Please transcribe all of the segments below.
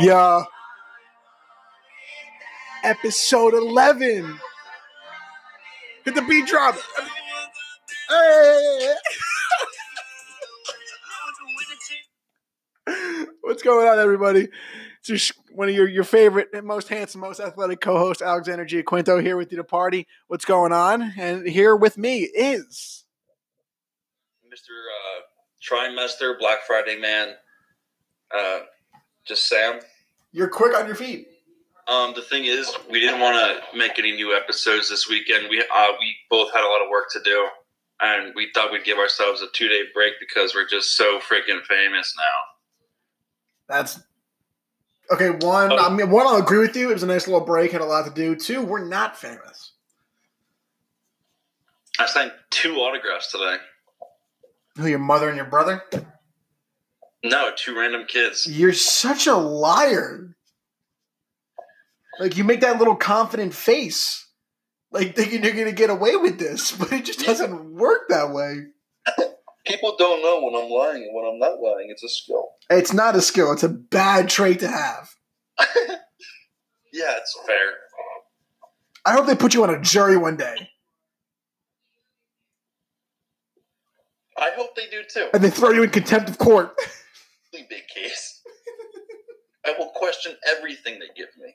Yeah. Episode 11. Hit the beat drop. Hey. What's going on, everybody? It's your, one of your, your favorite and most handsome, most athletic co-host, Alexander Giaquinto, here with you to party. What's going on? And here with me is Mr. Uh, Trimester, Black Friday Man, uh, just Sam. you're quick on your feet. Um, the thing is, we didn't want to make any new episodes this weekend. We uh, we both had a lot of work to do, and we thought we'd give ourselves a two day break because we're just so freaking famous now. That's okay. One, I mean, one, I'll agree with you. It was a nice little break, had a lot to do. Two, we're not famous. I signed two autographs today. Who, your mother and your brother? No, two random kids. You're such a liar. Like you make that little confident face, like thinking you're gonna get away with this, but it just doesn't work that way. People don't know when I'm lying and when I'm not lying. It's a skill. It's not a skill; it's a bad trait to have. Yeah, it's fair. I hope they put you on a jury one day I hope they do too. and they throw you in contempt of court. Big case. I will question everything they give me.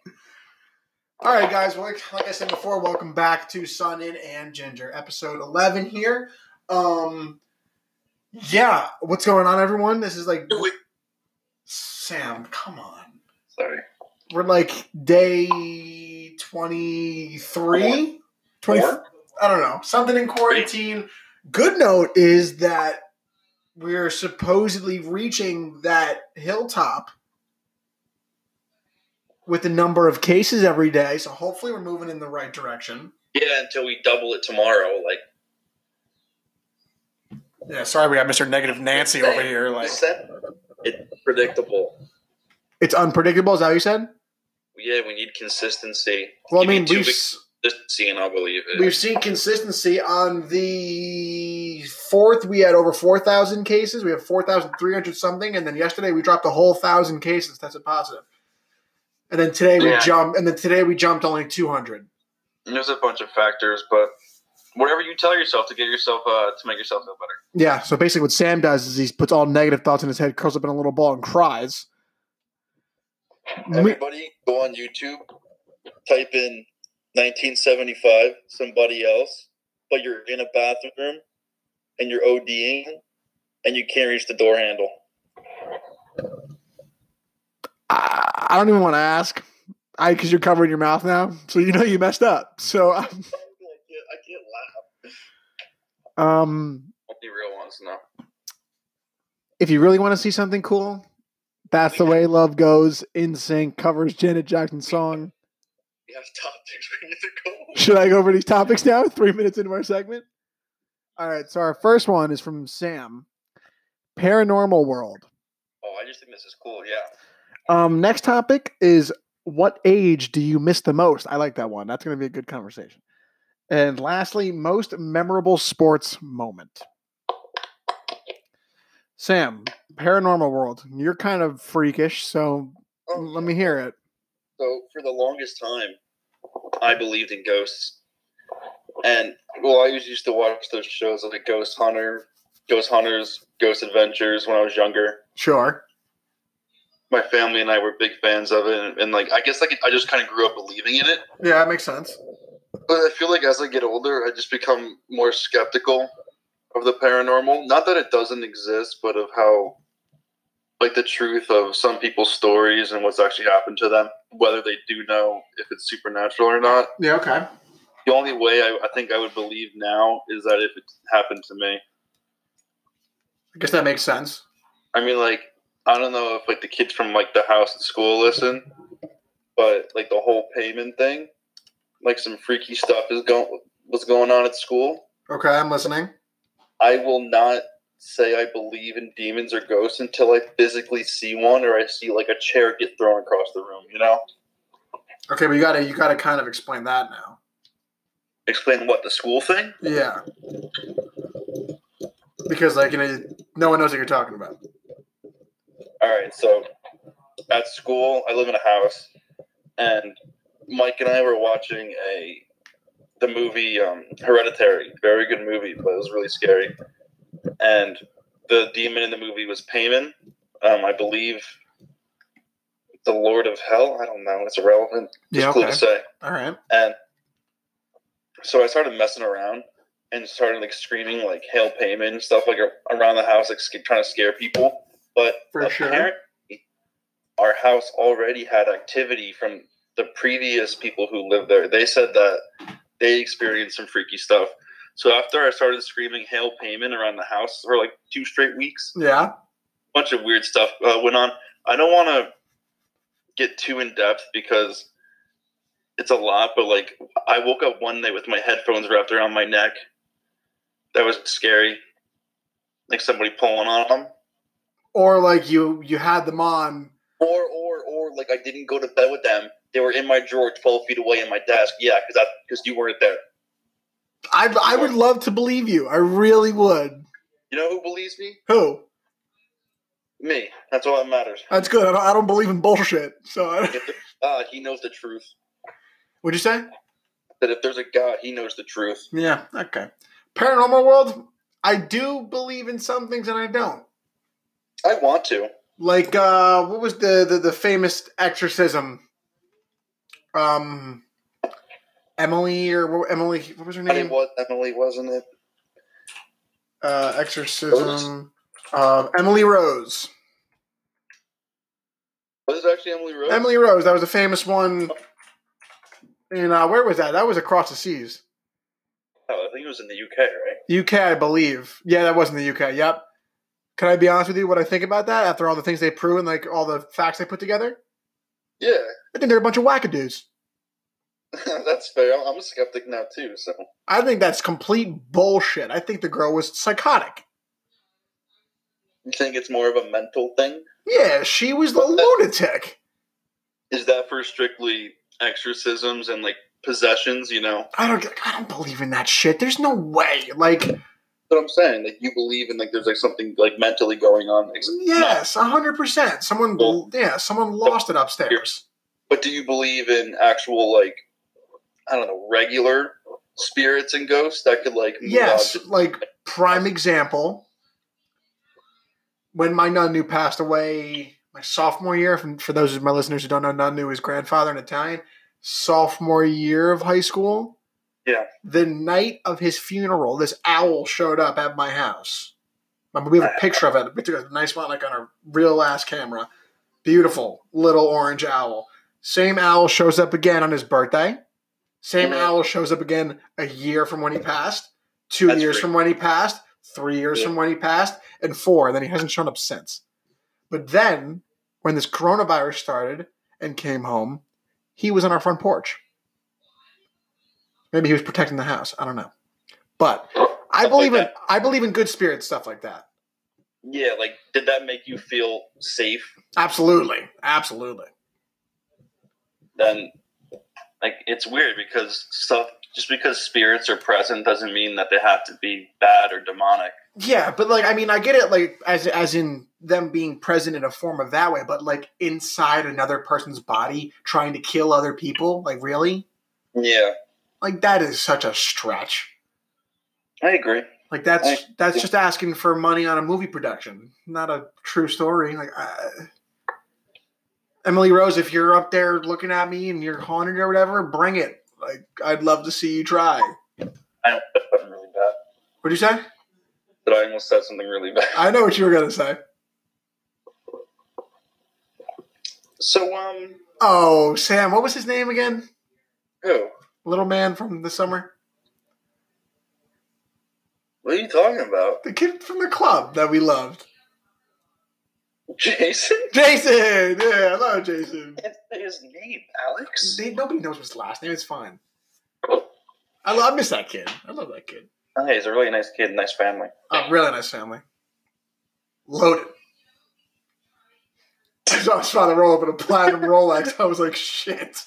All right, guys. Well, like, like I said before, welcome back to Sun In and Ginger, episode eleven here. Um, yeah, what's going on, everyone? This is like Wait, Sam. Come on. sorry. We're like day 23? 20, I don't know. Something in quarantine. Good note is that we're supposedly reaching that hilltop with the number of cases every day. So hopefully we're moving in the right direction. Yeah, until we double it tomorrow. Like Yeah, sorry we got Mr. Negative Nancy over here. Like it's predictable. it's unpredictable, is that what you said? Yeah, we need consistency. Well, I Give me mean, two we've, weeks consistency, and I'll believe it. We've seen consistency on the fourth. We had over four thousand cases. We have four thousand three hundred something, and then yesterday we dropped a whole thousand cases tested positive. And then today we Yeah. jumped, and then today we jumped only two hundred. There's a bunch of factors, but whatever you tell yourself to get yourself uh, to make yourself feel better. Yeah. So basically, what Sam does is he puts all negative thoughts in his head, curls up in a little ball, and cries. Everybody, go on YouTube, type in 1975, somebody else, but you're in a bathroom and you're ODing and you can't reach the door handle. I, I don't even want to ask, I because you're covering your mouth now, so you know you messed up. So, I can't, I can't laugh. um, I'll real ones now. if you really want to see something cool, that's the way love goes. NSYNC covers Janet Jackson's song. Have topics to go. Should I go over these topics now? Three minutes into our segment. All right. So our first one is from Sam. Paranormal world. Oh, I just think this is cool. Yeah. Um, next topic is what age do you miss the most? I like that one. That's going to be a good conversation. And lastly, most memorable sports moment. Sam, paranormal world. You're kind of freakish, so let me hear it. So for the longest time, I believed in ghosts, and well, I used to watch those shows like Ghost Hunter, Ghost Hunters, Ghost Adventures when I was younger. Sure. My family and I were big fans of it, and, and like I guess like I just kind of grew up believing in it. Yeah, that makes sense. But I feel like as I get older, I just become more skeptical of the paranormal. Not that it doesn't exist, but of how like the truth of some people's stories and what's actually happened to them, whether they do know if it's supernatural or not. Yeah, okay. The only way I, I think I would believe now is that if it happened to me. I guess that makes sense. I mean, like, I don't know if like the kids from like the house at school listen, but like the whole Paimon thing, like some freaky stuff is going what's going on at school. Okay, I'm listening. I will not say I believe in demons or ghosts until I physically see one or I see like a chair get thrown across the room. You know, Okay, but you gotta you gotta kind of explain that now. explain what the school thing. Yeah. Because like you know no one knows what you're talking about. All right, so at school. I live in a house, and Mike and I were watching a the movie um, Hereditary. Very good movie, but it was really scary. And the demon in the movie was Paimon. Um, I believe the Lord of Hell. I don't know. It's irrelevant. Just Yeah, cool okay. to say. All right. And so I started messing around and started like screaming like "Hail Paimon" and stuff like around the house, like trying to scare people. But For sure. apparently, our house already had activity from the previous people who lived there. They said that they experienced some freaky stuff. So after I started screaming "Hail Paimon" around the house for like two straight weeks, Yeah. a bunch of weird stuff uh, went on. I don't want to get too in depth because it's a lot, but like I woke up one night with my headphones wrapped around my neck. That was scary. Like somebody pulling on them. Or like you you had them on. Or or or like I didn't go to bed with them. They were in my drawer, twelve feet away in my desk. Yeah, because that because you weren't there. I I would love to believe you. I really would. You know who believes me? Who? Me. That's all that matters. That's good. I don't, I don't believe in bullshit. So I, If there's a God, he knows the truth. what'd you say? That if there's a God, he knows the truth. Yeah. Okay. Paranormal world. I do believe in some things and I don't. I want to. Like uh what was the the, the famous exorcism? Um Emily or what, Emily what was her name? what Emily wasn't it? Uh exorcism uh, Emily Rose. Was it actually Emily Rose? Emily Rose, that was a famous one And uh where was that? That was across the seas. Oh, I think it was in the UK, right? UK, I believe. Yeah, that was in the UK. Yep. Can I be honest with you? What I think about that after all the things they prove and like all the facts they put together? Yeah, I think they're a bunch of wackadoos. that's fair. I'm- a skeptic now too. So I think that's complete bullshit. I think the girl was psychotic. you think it's more of a mental thing? Yeah, she was the lunatic. Is that for strictly exorcisms and like possessions? You know, I don't. I don't believe in that shit. There's no way. Like, what I'm saying. Like you believe in like there's like something like mentally going on. Like, mm, yes, hundred percent. Someone, Well- yeah, someone lost it upstairs. But do you believe in actual like I don't know regular spirits and ghosts that could like move Yes, like prime example. When my nunnu passed away my sophomore year, for those of my listeners who don't know, nunnu is grandfather in Italian. Sophomore year of high school. Yeah. The night of his funeral, this owl showed up at my house. Remember, we have a picture of it. We took a nice one, like on a real ass camera. Beautiful little orange owl. Same owl shows up again on his birthday. Same Mhm. owl shows up again a year from when he passed, two That's years great. from when he passed, three years Yeah. from when he passed, and four. And then he hasn't shown up since. But then, when this coronavirus started and came home, he was on our front porch. Maybe he was protecting the house. I don't know. But I Stuff like believe in. I believe in good spirits, stuff like that. Yeah, like did that make you feel safe? Absolutely, absolutely. Then like it's weird because stuff just because spirits are present doesn't mean that they have to be bad or demonic. Yeah, but like I mean, I get it, like as as in them being present in a form of that way, but like inside another person's body, trying to kill other people, like really, Yeah, like that is such a stretch. I agree. Like that's I- that's just asking for money on a movie production, not a true story. Like uh, Emily Rose, if you're up there looking at me and you're haunted or whatever, bring it. Like I'd love to see you try. I something really bad. What'd you say? But I almost said something really bad. I know what you were gonna say. So um, Oh, Sam, what was his name again? who? Little man from the summer. What are you talking about? The kid from the club that we loved. Jason? Jason! Yeah, I love Jason. His name, Alex. They, nobody knows his last name. It's fine. I, love, I miss that kid. I love that kid. Oh, he's a really nice kid, nice family. Oh, really nice family. Loaded. I was trying to roll up in a platinum Rolex. I was like, shit.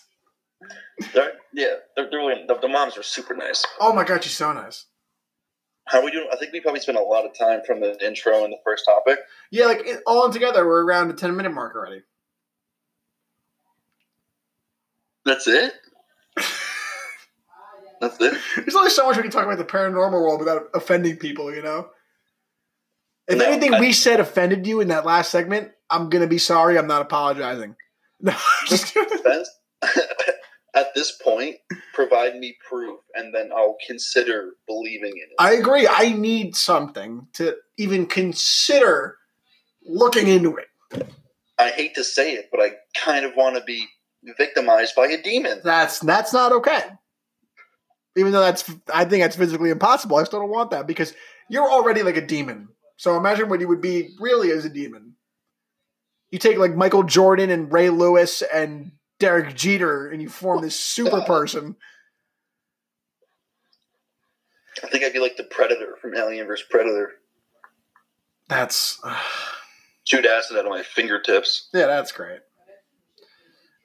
They're, yeah, they're, they're really, the, the moms are super nice. Oh my god, she's so nice. How are we doing? I think we probably spent a lot of time from the intro and the first topic. Yeah, like it, all in together, we're around the 10 minute mark already. That's it. That's it. There's only so much we can talk about the paranormal world without offending people, you know? If No, anything I- we said offended you in that last segment, I'm going to be sorry. I'm not apologizing. No, I'm just kidding. At this point, provide me proof, and then I'll consider believing in it. I agree. I need something to even consider looking into it. I hate to say it, but I kind of want to be victimized by a demon. That's that's not okay. Even though that's I think that's physically impossible. I still don't want that because you're already like a demon. So imagine what you would be really as a demon. You take like Michael Jordan and Ray Lewis and Derek Jeter and you form this super person. I think I'd be like the Predator from Alien vs. Predator. That's Shoot acid out of my fingertips. yeah, that's great.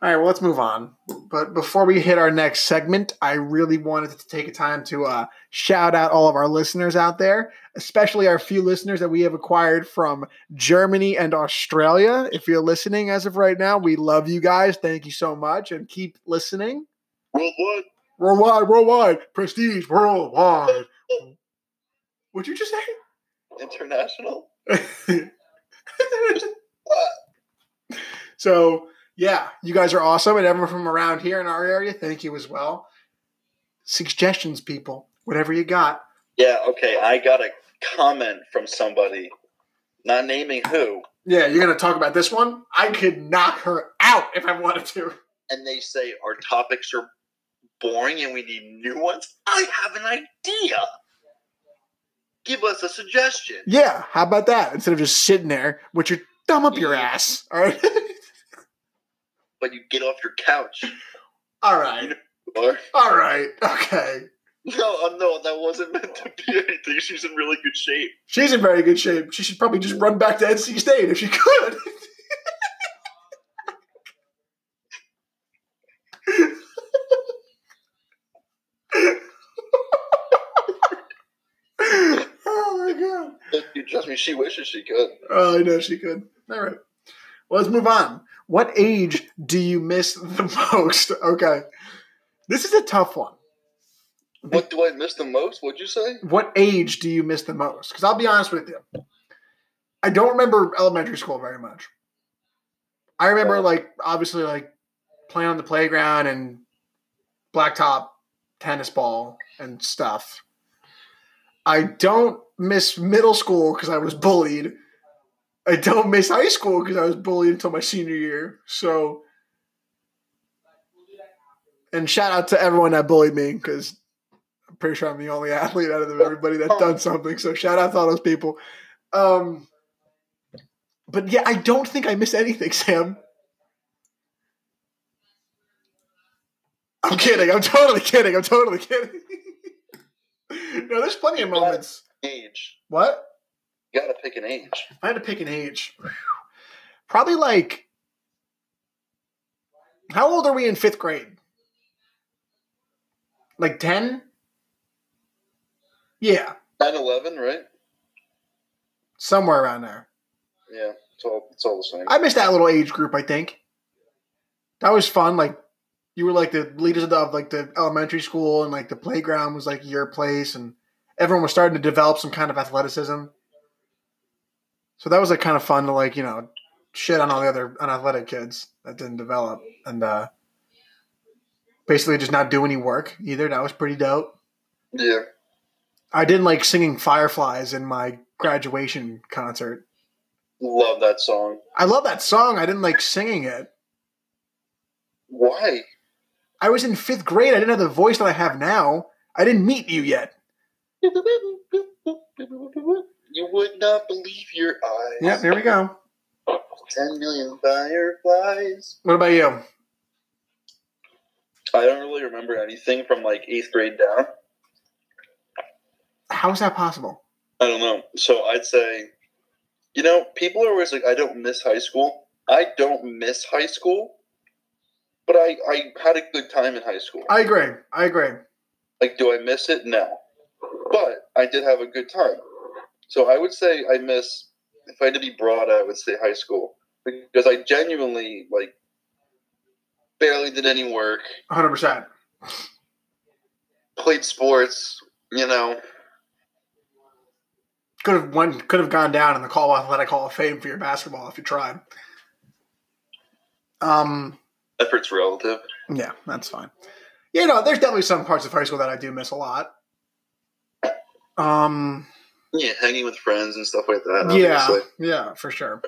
All right, well, let's move on. But before we hit our next segment, I really wanted to take a time to uh, shout out all of our listeners out there, especially our few listeners that we have acquired from Germany and Australia. If you're listening as of right now, we love you guys. Thank you so much, and keep listening. Worldwide. Worldwide, worldwide, prestige, worldwide. What'd you just say? International. so yeah, you guys are awesome, and everyone from around here in our area, thank you as well. Suggestions, people, whatever you got. Yeah, okay. I got a comment from somebody, not naming who, Yeah, you're gonna talk about this one. I could knock her out if I wanted to. and they say our topics are boring and we need new ones. I have an idea. Give us a suggestion. Yeah, how about that? Instead of just sitting there with your thumb up your ass. All right. But you get off your couch. all right. Or, All right. Okay. no, uh, no, that wasn't meant to be anything. She's in really good shape. She's in very good shape. She should probably just run back to NC State if she could. oh my god. You trust me, she wishes she could. Oh, I know she could. All right. Well, let's move on. What age do you miss the most? Okay. This is a tough one. What do I miss the most? What'd you say? What age do you miss the most? Because I'll be honest with you. I don't remember elementary school very much. I remember, like, obviously, like, playing on the playground and blacktop tennis ball and stuff. I don't miss middle school because I was bullied. I don't miss high school because I was bullied until my senior year. So, and shout out to everyone that bullied me because I'm pretty sure I'm the only athlete out of everybody that's done something. So shout out to all those people. Um, but yeah, I don't think I miss anything, Sam. I'm kidding. I'm totally kidding. I'm totally kidding. no, there's plenty of moments. Age. What? You gotta pick an age. If I had to pick an age, probably like. How old are we in fifth grade? Like 10? Yeah, 9 11, right? somewhere around there. Yeah, it's all, it's all the same. I missed that little age group, I think. That was fun. Like, you were like the leaders of, the, of like the elementary school, and like the playground was like your place, and everyone was starting to develop some kind of athleticism. So that was like kind of fun to like you know shit on all the other unathletic kids that didn't develop, and uh basically just not do any work either. That was pretty dope. yeah. I didn't like singing Fireflies in my graduation concert. Love that song. I love that song. I didn't like singing it. Why? I was in fifth grade. I didn't have the voice that I have now. I didn't meet you yet. You would not believe your eyes. Yeah, there we go. Ten million fireflies. What about you? I don't really remember anything from like eighth grade down. How is that possible? I don't know. So I'd say, you know, people are always like, I don't miss high school. I don't miss high school, but I, I had a good time in high school. I agree. I agree. Like, do I miss it? No. But I did have a good time. So I would say I miss, if I had to be broad, I would say high school. Because I genuinely, like, barely did any work. 100. percent Played sports, you know. Could have went. Could have gone down in the Call Athletic Hall of Fame for your basketball if you tried. Um. Effort's relative. Yeah, that's fine. You know, there's definitely some parts of high school that I do miss a lot. Um. Yeah, hanging with friends and stuff like that. Yeah. Obviously. Yeah, for sure.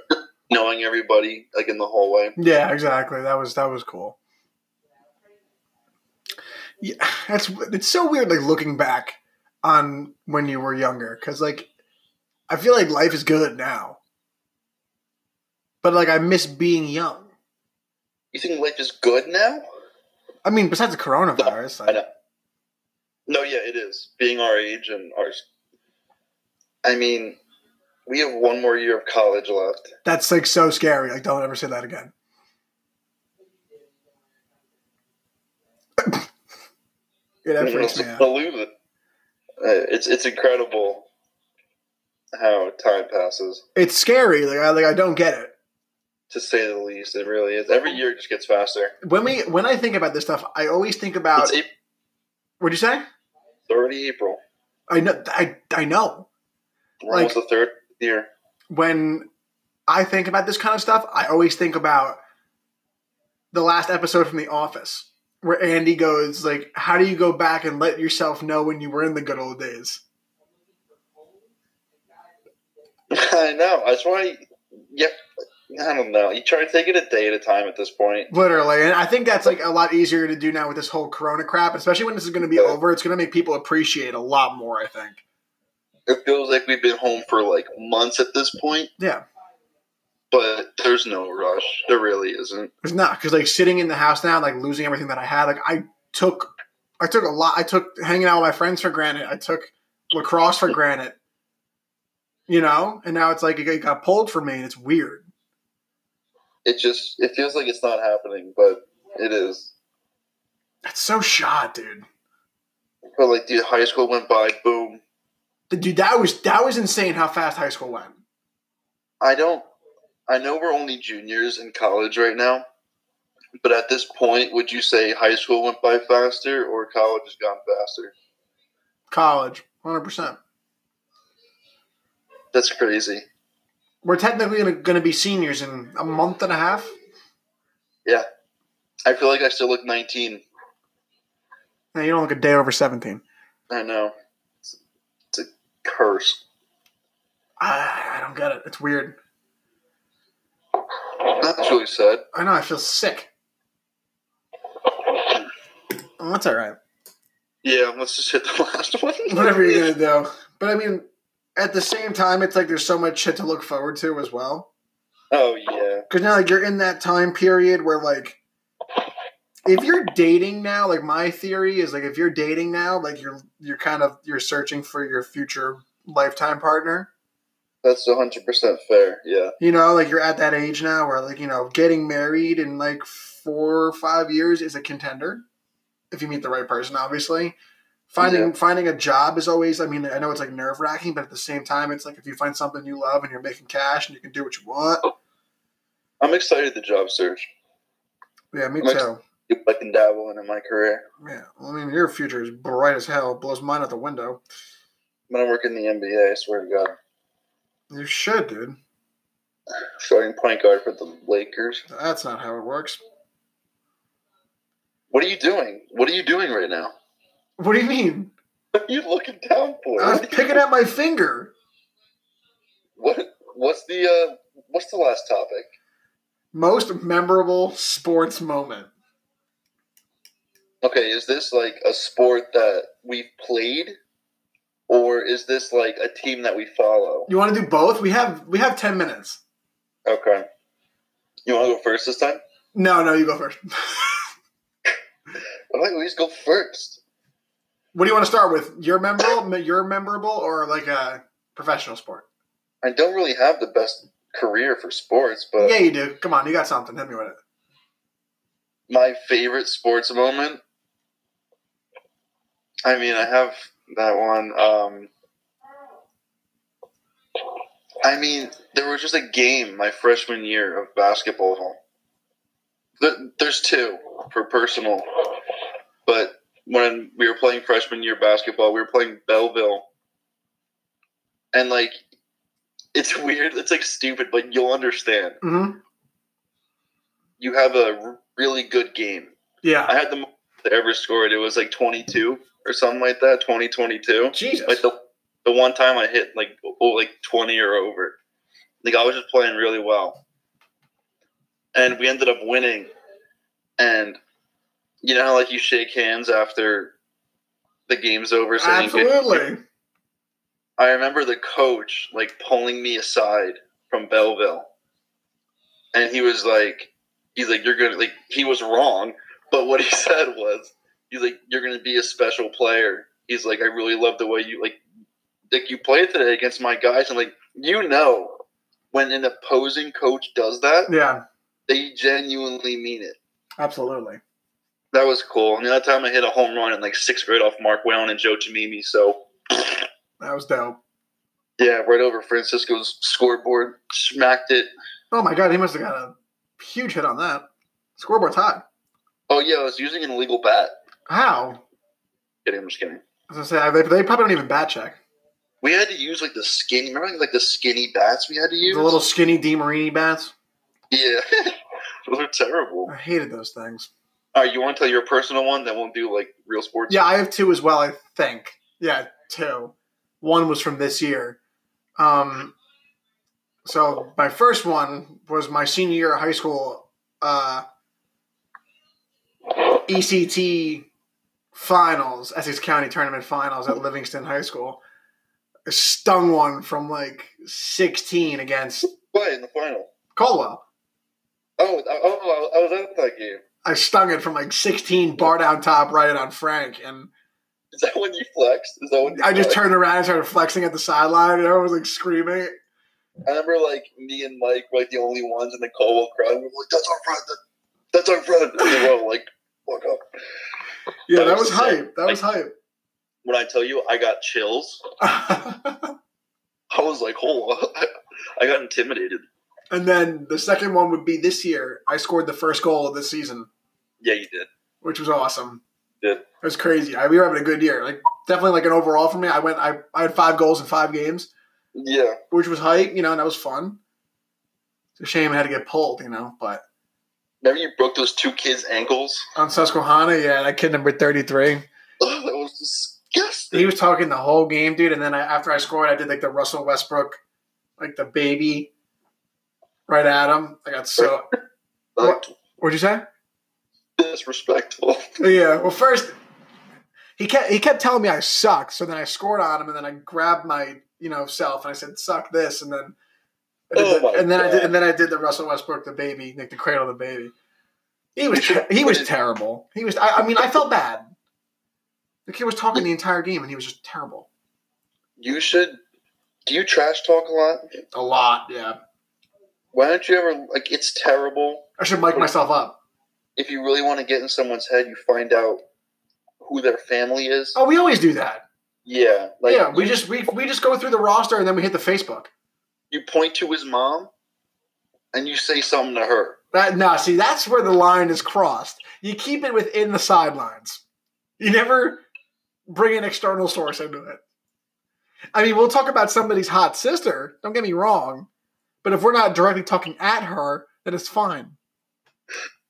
Knowing everybody, like in the hallway. Yeah, exactly. That was that was cool. Yeah, that's it's so weird. Like looking back on when you were younger, because like I feel like life is good now, but like I miss being young. You think life is good now? I mean, besides the coronavirus, I like, know. No, yeah, it is. Being our age and ours. I mean, we have one more year of college left. that's like so scary. Like, don't ever say that again. yeah, that freaks me out. Believe it. Uh, it's it's incredible how time passes. It's scary. Like, I like I don't get it. To say the least, it really is. Every year it just gets faster. When we when I think about this stuff, I always think about. What'd you say? already April. I know. I I know. We're Like- almost the third year. when I think about this kind of stuff, I always think about the last episode from The Office, where Andy goes like, "How do you go back and let yourself know when you were in the good old days?" I know. That's why. Yep. I don't know. You try to take it a day at a time at this point. Literally, and I think that's like a lot easier to do now with this whole Corona crap, especially when this is going to be Yeah. over. It's going to make people appreciate a lot more. I think. It feels like we've been home for like months at this point, Yeah, but there's no rush. There really isn't. it's not because like sitting in the house now, like losing everything that I had. Like I took, I took a lot. I took hanging out with my friends for granted. I took lacrosse for granted. You know, and now it's like it got pulled from me, and it's weird. It just it feels like it's not happening, but it is. That's so shot, dude. But like, dude, high school went by. Boom. Dude, that was that was insane how fast high school went. I don't. I know we're only juniors in college right now, but at this point, would you say high school went by faster or college has gone faster? College, hundred percent. That's crazy. We're technically going to be seniors in a month and a half. Yeah, I feel like I still look 19. Now, you don't look a day over seventeen. I know. Curse. I, I don't get it. It's weird. That's really sad. I know. I feel sick. Oh, that's all right. Yeah, let's just hit the last one. Whatever you're gonna do. But I mean, at the same time, it's like there's so much shit to look forward to as well. Oh yeah. Because now, like, you're in that time period where, like, if you're dating now, like, my theory is, like, if you're dating now, like, you're you're kind of you're searching for your future lifetime partner. That's 100% fair. Yeah. You know, like, you're at that age now where, like, you know, getting married in like four or five years is a contender if you meet the right person, obviously. Finding Yeah. finding a job is always. I mean, I know it's like nerve wracking, but at the same time, it's like if you find something you love and you're making cash and you can do what you want. I'm excited the job search. Yeah, me Like- too. I can dabble in in my career. Yeah, well, I mean, your future is bright as hell. Blows mine out the window. I'm gonna work in the NBA. I swear to God. You should, dude. Starting point guard for the Lakers. That's not how it works. What are you doing? What are you doing right now? What do you mean? What are you looking down for? I was picking at my finger. What? What's the uh? What's the last topic? Most memorable sports moment. Okay, is this like a sport that we've played, or is this like a team that we follow? You want to do both? We have we have ten minutes. Okay. You want to go first this time? No, no, you go first. Why don't we just go first? what do you want to start with? Your memorable, your memorable, or like a professional sport? I don't really have the best career for sports, but Yeah, you do. Come on, you got something. Hit me with it. my favorite sports moment. I mean, I have that one. Um, I mean, there was just a game my freshman year of basketball. There's two. for personal. But when we were playing freshman year basketball, we were playing Belleville, and like, it's weird. It's like stupid, but you'll understand. hmm You have a really good game. Yeah. I had the most I ever scored. It was like 22 or something like that. 2022. Jesus. Like the the one time I hit like oh, like 20 or over. Like I was just playing really well. And we ended up winning. And you know how like you shake hands after the game's over saying good- Absolutely. I remember the coach like pulling me aside from Belleville. And he was like he's like you're gonna like he was wrong, but what he said was he's like you're gonna be a special player. He's like I really love the way you like like you played today against my guys and like you know when an opposing coach does that, Yeah. they genuinely mean it. Absolutely. That was cool. And other time I hit a home run in like sixth grade off Mark Whalen and Joe Chimimi. So That was dope. yeah, right over Francisco's scoreboard, smacked it. Oh my god, he must have got a huge hit on that. Scoreboard's high. Oh yeah, I was using an illegal bat. How? Kidding, I'm just kidding. I say, they, they probably don't even bat check. We had to use like the skinny. Remember like the skinny bats we had to use? The little skinny DeMarini bats. yeah, those are terrible. I hated those things. All right, you want to tell your personal one? Then we'll do like real sports. Yeah, I have two as well. I think. Yeah, two. One was from this year. Um, so my first one was my senior year of high school. Uh, ECT finals, Essex County tournament finals at Livingston High School. Stung one from like 16 against What in the final? Caldwell. Oh, oh, oh, I was at that game. I stung it from like 16 bar down top right on Frank, and Is that when you flexed? Is that when you I just flexed? turned around and started flexing at the sideline, and everyone was like screaming. I remember like me and Mike were like the only ones in the Caldwell crowd. We were like, "That's our friend. That's our friend." And they were all like, "Fuck up." Yeah, That that was was hype. That was hype. When I tell you, I got chills. I was like, "Hold on!" I got intimidated. and then the second one would be this year. I scored the first goal of the season, Yeah, you did. which was awesome. Did. It was crazy. I, we were having a good year. Like definitely like an overall for me. I went. I, I had five goals in five games, Yeah, which was hype. You know, and that was fun. It's a shame I had to get pulled. You know, but remember you broke those two kids' ankles? on Susquehanna, yeah, that kid number thirty three. Oh, that was disgusting. He was talking the whole game, dude. And then I, after I scored, I did like the Russell Westbrook, like the baby, right at him. I got so. Like, What'd you say? disrespectful. Yeah. Well, first he kept he kept telling me I suck. So then I scored on him, and then I grabbed my you know self and I said suck this, and then Oh the- and then I did and then I did the Russell Westbrook the baby, like the cradle the baby. He was he was terrible. He was. I, I mean, I felt bad. The kid was talking the entire game, and he was just terrible. You should. Do you trash talk a lot? A lot, yeah. Why don't you ever like? It's terrible. I should mic myself up. If you really want to get in someone's head, you find out who their family is. Oh, we always do that. Yeah, like yeah, we just we we just go through the roster and then we hit the Facebook. You point to his mom, and you say something to her. That no, see, that's where the line is crossed. You keep it within the sidelines. You never bring an external source into it. I mean, we'll talk about somebody's hot sister. Don't get me wrong, but if we're not directly talking at her, then it's fine.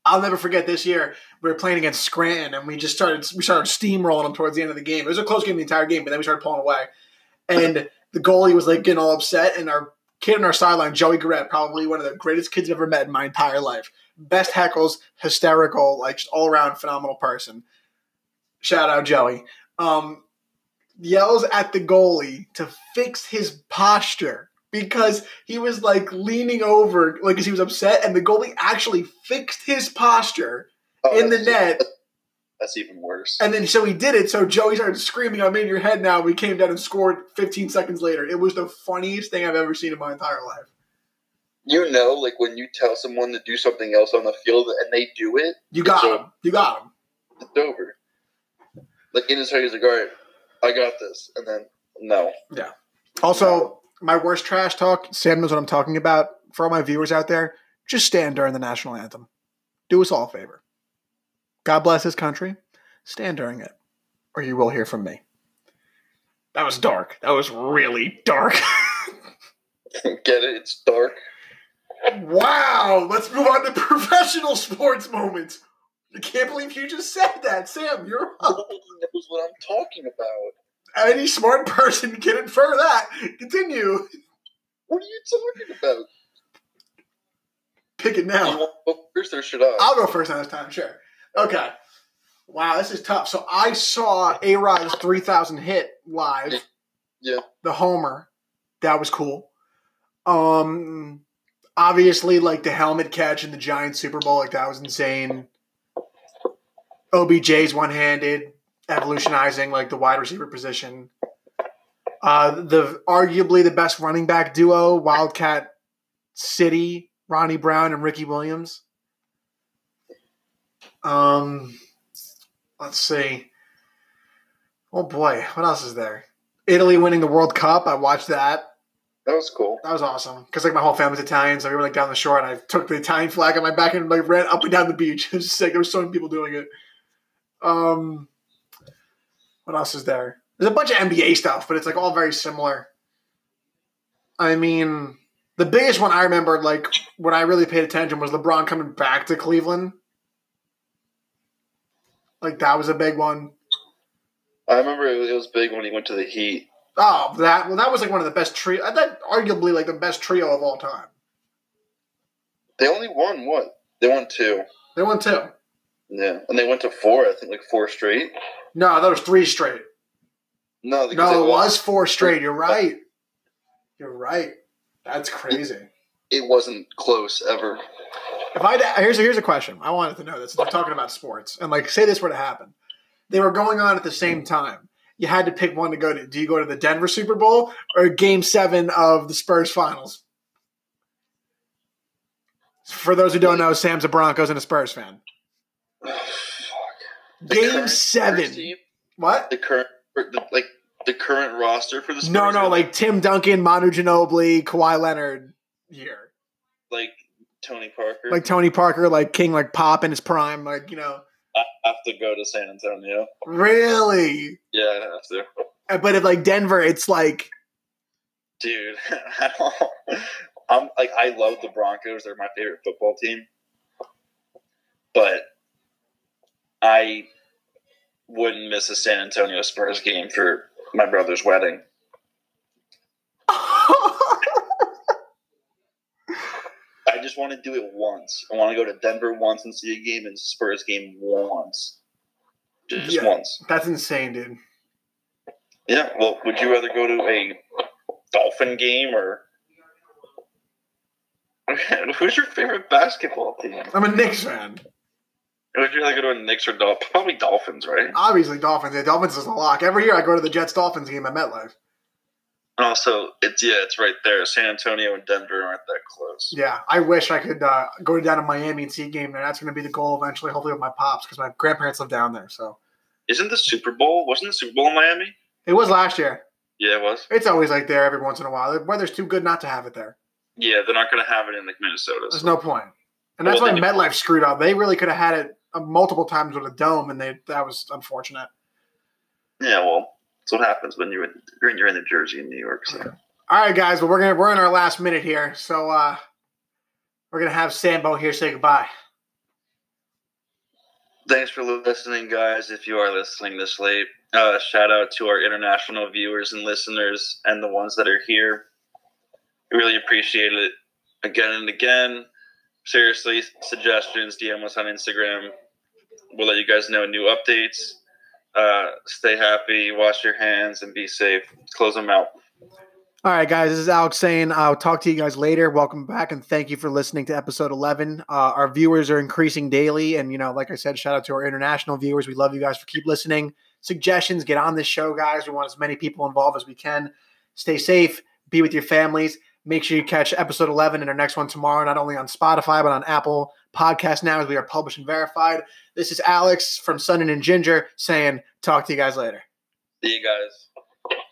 I'll never forget this year we were playing against Scranton and we just started we started steamrolling them towards the end of the game. It was a close game the entire game, but then we started pulling away. And the goalie was like getting all upset, and our kid on our sideline, Joey Garrett, probably one of the greatest kids I've ever met in my entire life. Best heckles, hysterical, like just all around phenomenal person. Shout out Joey. Um, yells at the goalie to fix his posture because he was like leaning over, like 'cause he was upset, and the goalie actually fixed his posture Oh, in the net. That's even worse. And then so he did it. So Joey started screaming, "I'm in your head now." We came down and scored 15 seconds later. It was the funniest thing I've ever seen in my entire life. You know, like when you tell someone to do something else on the field and they do it, You got him. You got him. it's over. Like in his head, he's like, "All right, I got this," and then no. Yeah. Also, my worst trash talk. Sam knows what I'm talking about. For all my viewers out there, just stand during the national anthem. Do us all a favor. God bless his country. Stand during it, or you will hear from me. That was dark. That was really dark. Get it? It's dark. wow. Let's move on to professional sports moments. I can't believe you just said that, Sam. You're up. Nobody knows what I'm talking about. Any smart person can infer that. Continue. What are you talking about? Pick it You now. want to go first or should I? I'll go first on this time, sure. Okay. Wow, this is tough. So I saw A Rod's 3000 hit live. Yeah. The Homer. That was cool. Um, obviously, like the helmet catch in the Giant Super Bowl, like that was insane. OBJ's one handed, evolutionizing like the wide receiver position. Uh, the arguably the best running back duo, Wildcat City, Ronnie Brown and Ricky Williams. Um, let's see. Oh boy, what else is there? Italy winning the World Cup. I watched that. That was cool. That was awesome because like my whole family's Italian, so we were like down the shore, and I took the Italian flag on my back and like ran up and down the beach. It was sick. There were so many people doing it. Um, what else is there? There's a bunch of NBA stuff, but it's like all very similar. I mean, the biggest one I remember, like when I really paid attention, was LeBron coming back to Cleveland. Like that was a big one. I remember it was, big when he went to the Heat. Oh, that well, that was like one of the best trio. Uh, that arguably like the best trio of all time. They only won what? They won two. They won two. Yeah, and they went to four. I think like four straight. No, that was three straight. No, No, it was four straight. You're right. You're right. That's crazy. It wasn't close ever. If I here's here's a question. I wanted to know this. They're talking about sports, and like, say this were to happen, they were going on at the same time. You had to pick one to go to. Do you go to the Denver Super Bowl or Game Seven of the Spurs Finals? For those who don't know, Sam's a Broncos and a Spurs fan. Game Seven. Team, What? the current, the, like the current roster for the Spurs. No, no, like Tim Duncan, Manu Ginobili, Kawhi Leonard here. like Tony Parker. Like Tony Parker, like King, like Pop in his prime, like you know. I have to go to San Antonio. Really? Yeah, I have to. Uh, But if like Denver, it's like Dude, I don't, I'm like I love the Broncos. They're my favorite football team. But I wouldn't miss a San Antonio Spurs game for my brother's wedding. I just want to do it once. I want to go to Denver once and see a game and Spurs game once. Just Yeah. once. That's insane, dude. Yeah. Well, would you rather go to a Dolphin game or who's your favorite basketball team? I'm a Knicks fan. Would you rather go to a Knicks or Dolphins? Probably Dolphins, right? Obviously, Dolphins. Yeah, Dolphins is a lock. Every year I go to the Jets Dolphins game at MetLife. And also, it's yeah, it's right there. San Antonio and Denver aren't that close. Yeah, I wish I could uh, go down to Miami and see a game there. That's going to be the goal eventually, hopefully with my pops, because my grandparents live down there. So Isn't the Super Bowl? Wasn't the Super Bowl in Miami? it was last year. Yeah, it was. It's always like there every once in a while. The weather's too good not to have it there. Yeah, they're not going to have it in like Minnesota. There's so- no point. And that's Well, why MetLife screwed up. They really could have had it uh, multiple times with a dome, and they that was unfortunate. Yeah, well, that's what happens when you're in, in, you're in New Jersey and New York. So. All right, guys. Well, we're gonna we're in our last minute here, so uh, we're gonna have Sambo here say goodbye. Thanks for listening, guys. If you are listening this late, uh, shout out to our international viewers and listeners and the ones that are here. We really appreciate it again and again. Seriously, suggestions, DM us on Instagram. We'll let you guys know new updates. Uh, stay happy, wash your hands, and be safe. Close them out. All right, guys. This is Alex saying I'll talk to you guys later. Welcome back, and thank you for listening to episode 11. Uh, our viewers are increasing daily, and you know, like I said, shout out to our international viewers. We love you guys for keep listening. Suggestions, get on this show, guys. We want as many people involved as we can. Stay safe. Be with your families. Make sure you catch episode 11 and our next one tomorrow, not only on Spotify, but on Apple Podcast now as we are published and verified. This is Alex from Sun and Ginger saying, talk to you guys later. See you guys.